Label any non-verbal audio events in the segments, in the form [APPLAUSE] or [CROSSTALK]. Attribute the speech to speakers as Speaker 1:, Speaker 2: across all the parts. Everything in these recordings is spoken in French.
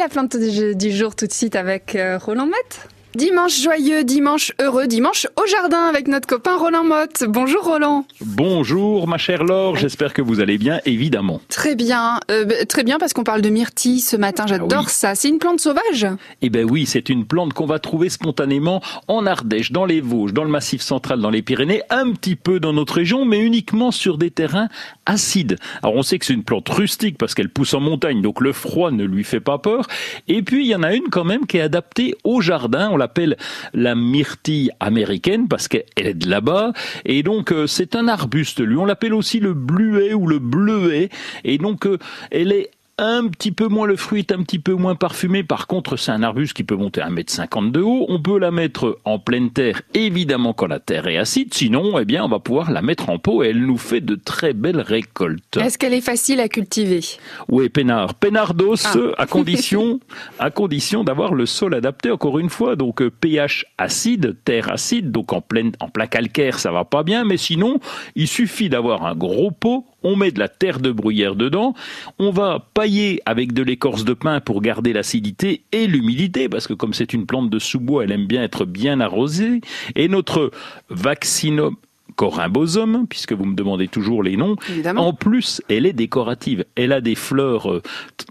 Speaker 1: la plante du jour tout de suite avec euh, Roland Motte. Dimanche joyeux, dimanche heureux, dimanche au jardin avec notre copain Roland Motte. Bonjour Roland.
Speaker 2: Bonjour ma chère Laure, j'espère que vous allez bien, évidemment.
Speaker 1: Très bien, euh, très bien parce qu'on parle de myrtille ce matin, j'adore
Speaker 2: Ah
Speaker 1: ça. C'est une plante sauvage?
Speaker 2: Eh ben oui, c'est une plante qu'on va trouver spontanément en Ardèche, dans les Vosges, dans le Massif central, dans les Pyrénées, un petit peu dans notre région, mais uniquement sur des terrains acides. Alors on sait que c'est une plante rustique parce qu'elle pousse en montagne, donc le froid ne lui fait pas peur. Et puis il y en a une quand même qui est adaptée au jardin. On l'appelle la myrtille américaine parce qu'elle est de là-bas. Et donc euh, c'est un arbuste. Lui, on l'appelle aussi le bluet ou le bleuet. Et donc euh, elle est un petit peu moins, le fruit est un petit peu moins parfumé. Par contre, c'est un arbuste qui peut monter à 1m50 de haut. On peut la mettre en pleine terre, évidemment quand la terre est acide. Sinon, eh bien, on va pouvoir la mettre en pot et elle nous fait de très belles récoltes.
Speaker 1: Est-ce qu'elle est facile à cultiver?
Speaker 2: Oui, peinard. Peinardos,
Speaker 1: Ah.
Speaker 2: à condition, [LAUGHS] à condition d'avoir le sol adapté, encore une fois. Donc, euh, pH acide, terre acide. Donc, en pleine, en plat calcaire, ça va pas bien. Mais sinon, il suffit d'avoir un gros pot. On met de la terre de bruyère dedans. On va pailler avec de l'écorce de pin pour garder l'acidité et l'humidité, parce que comme c'est une plante de sous-bois, elle aime bien être bien arrosée. Et notre vaccinum corymbosum, puisque vous me demandez toujours les noms,
Speaker 1: Évidemment.
Speaker 2: en plus, elle est décorative. Elle a des fleurs euh,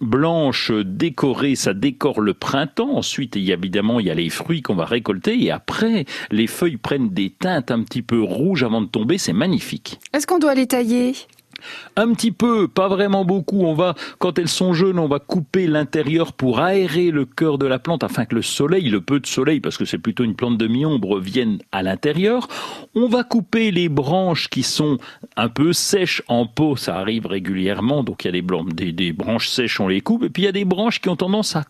Speaker 2: blanches décorées, ça décore le printemps. Ensuite, il y a évidemment, il y a les fruits qu'on va récolter. Et après, les feuilles prennent des teintes un petit peu rouges avant de tomber. C'est magnifique.
Speaker 1: Est-ce qu'on doit les tailler?
Speaker 2: Un petit peu, pas vraiment beaucoup. On va, quand elles sont jeunes, on va couper l'intérieur pour aérer le cœur de la plante afin que le soleil, le peu de soleil, parce que c'est plutôt une plante de mi-ombre, vienne à l'intérieur. On va couper les branches qui sont un peu sèches en pot. Ça arrive régulièrement. Donc il y a des, des, des branches sèches, on les coupe. Et puis il y a des branches qui ont tendance à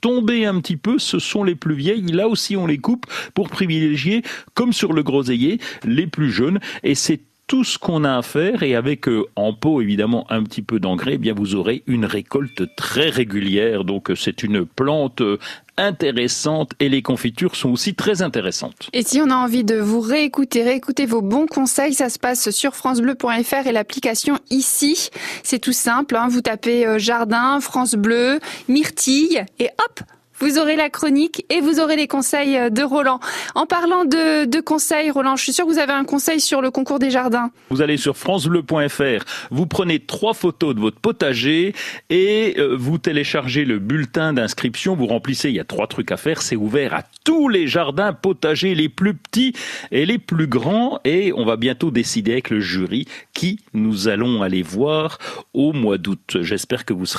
Speaker 2: tomber un petit peu, ce sont les plus vieilles. Là aussi, on les coupe pour privilégier, comme sur le groseillier, les plus jeunes. Et c'est tout ce qu'on a à faire et avec euh, en pot évidemment un petit peu d'engrais, eh bien vous aurez une récolte très régulière. Donc euh, c'est une plante euh, intéressante et les confitures sont aussi très intéressantes.
Speaker 1: Et si on a envie de vous réécouter, réécouter vos bons conseils, ça se passe sur francebleu.fr et l'application ici. C'est tout simple, hein. vous tapez euh, jardin, France Bleu, myrtille et hop vous aurez la chronique et vous aurez les conseils euh, de Roland. En parlant de, conseils, Roland, je suis sûre que vous avez un conseil sur le concours des jardins.
Speaker 2: Vous allez sur francebleu.fr, vous prenez trois photos de votre potager et euh, vous téléchargez le bulletin d'inscription, vous remplissez, il y a trois trucs à faire, c'est ouvert à tous les jardins potagers, les plus petits et les plus grands et on va bientôt décider avec le jury qui nous allons aller voir au mois d'août. J'espère que vous serez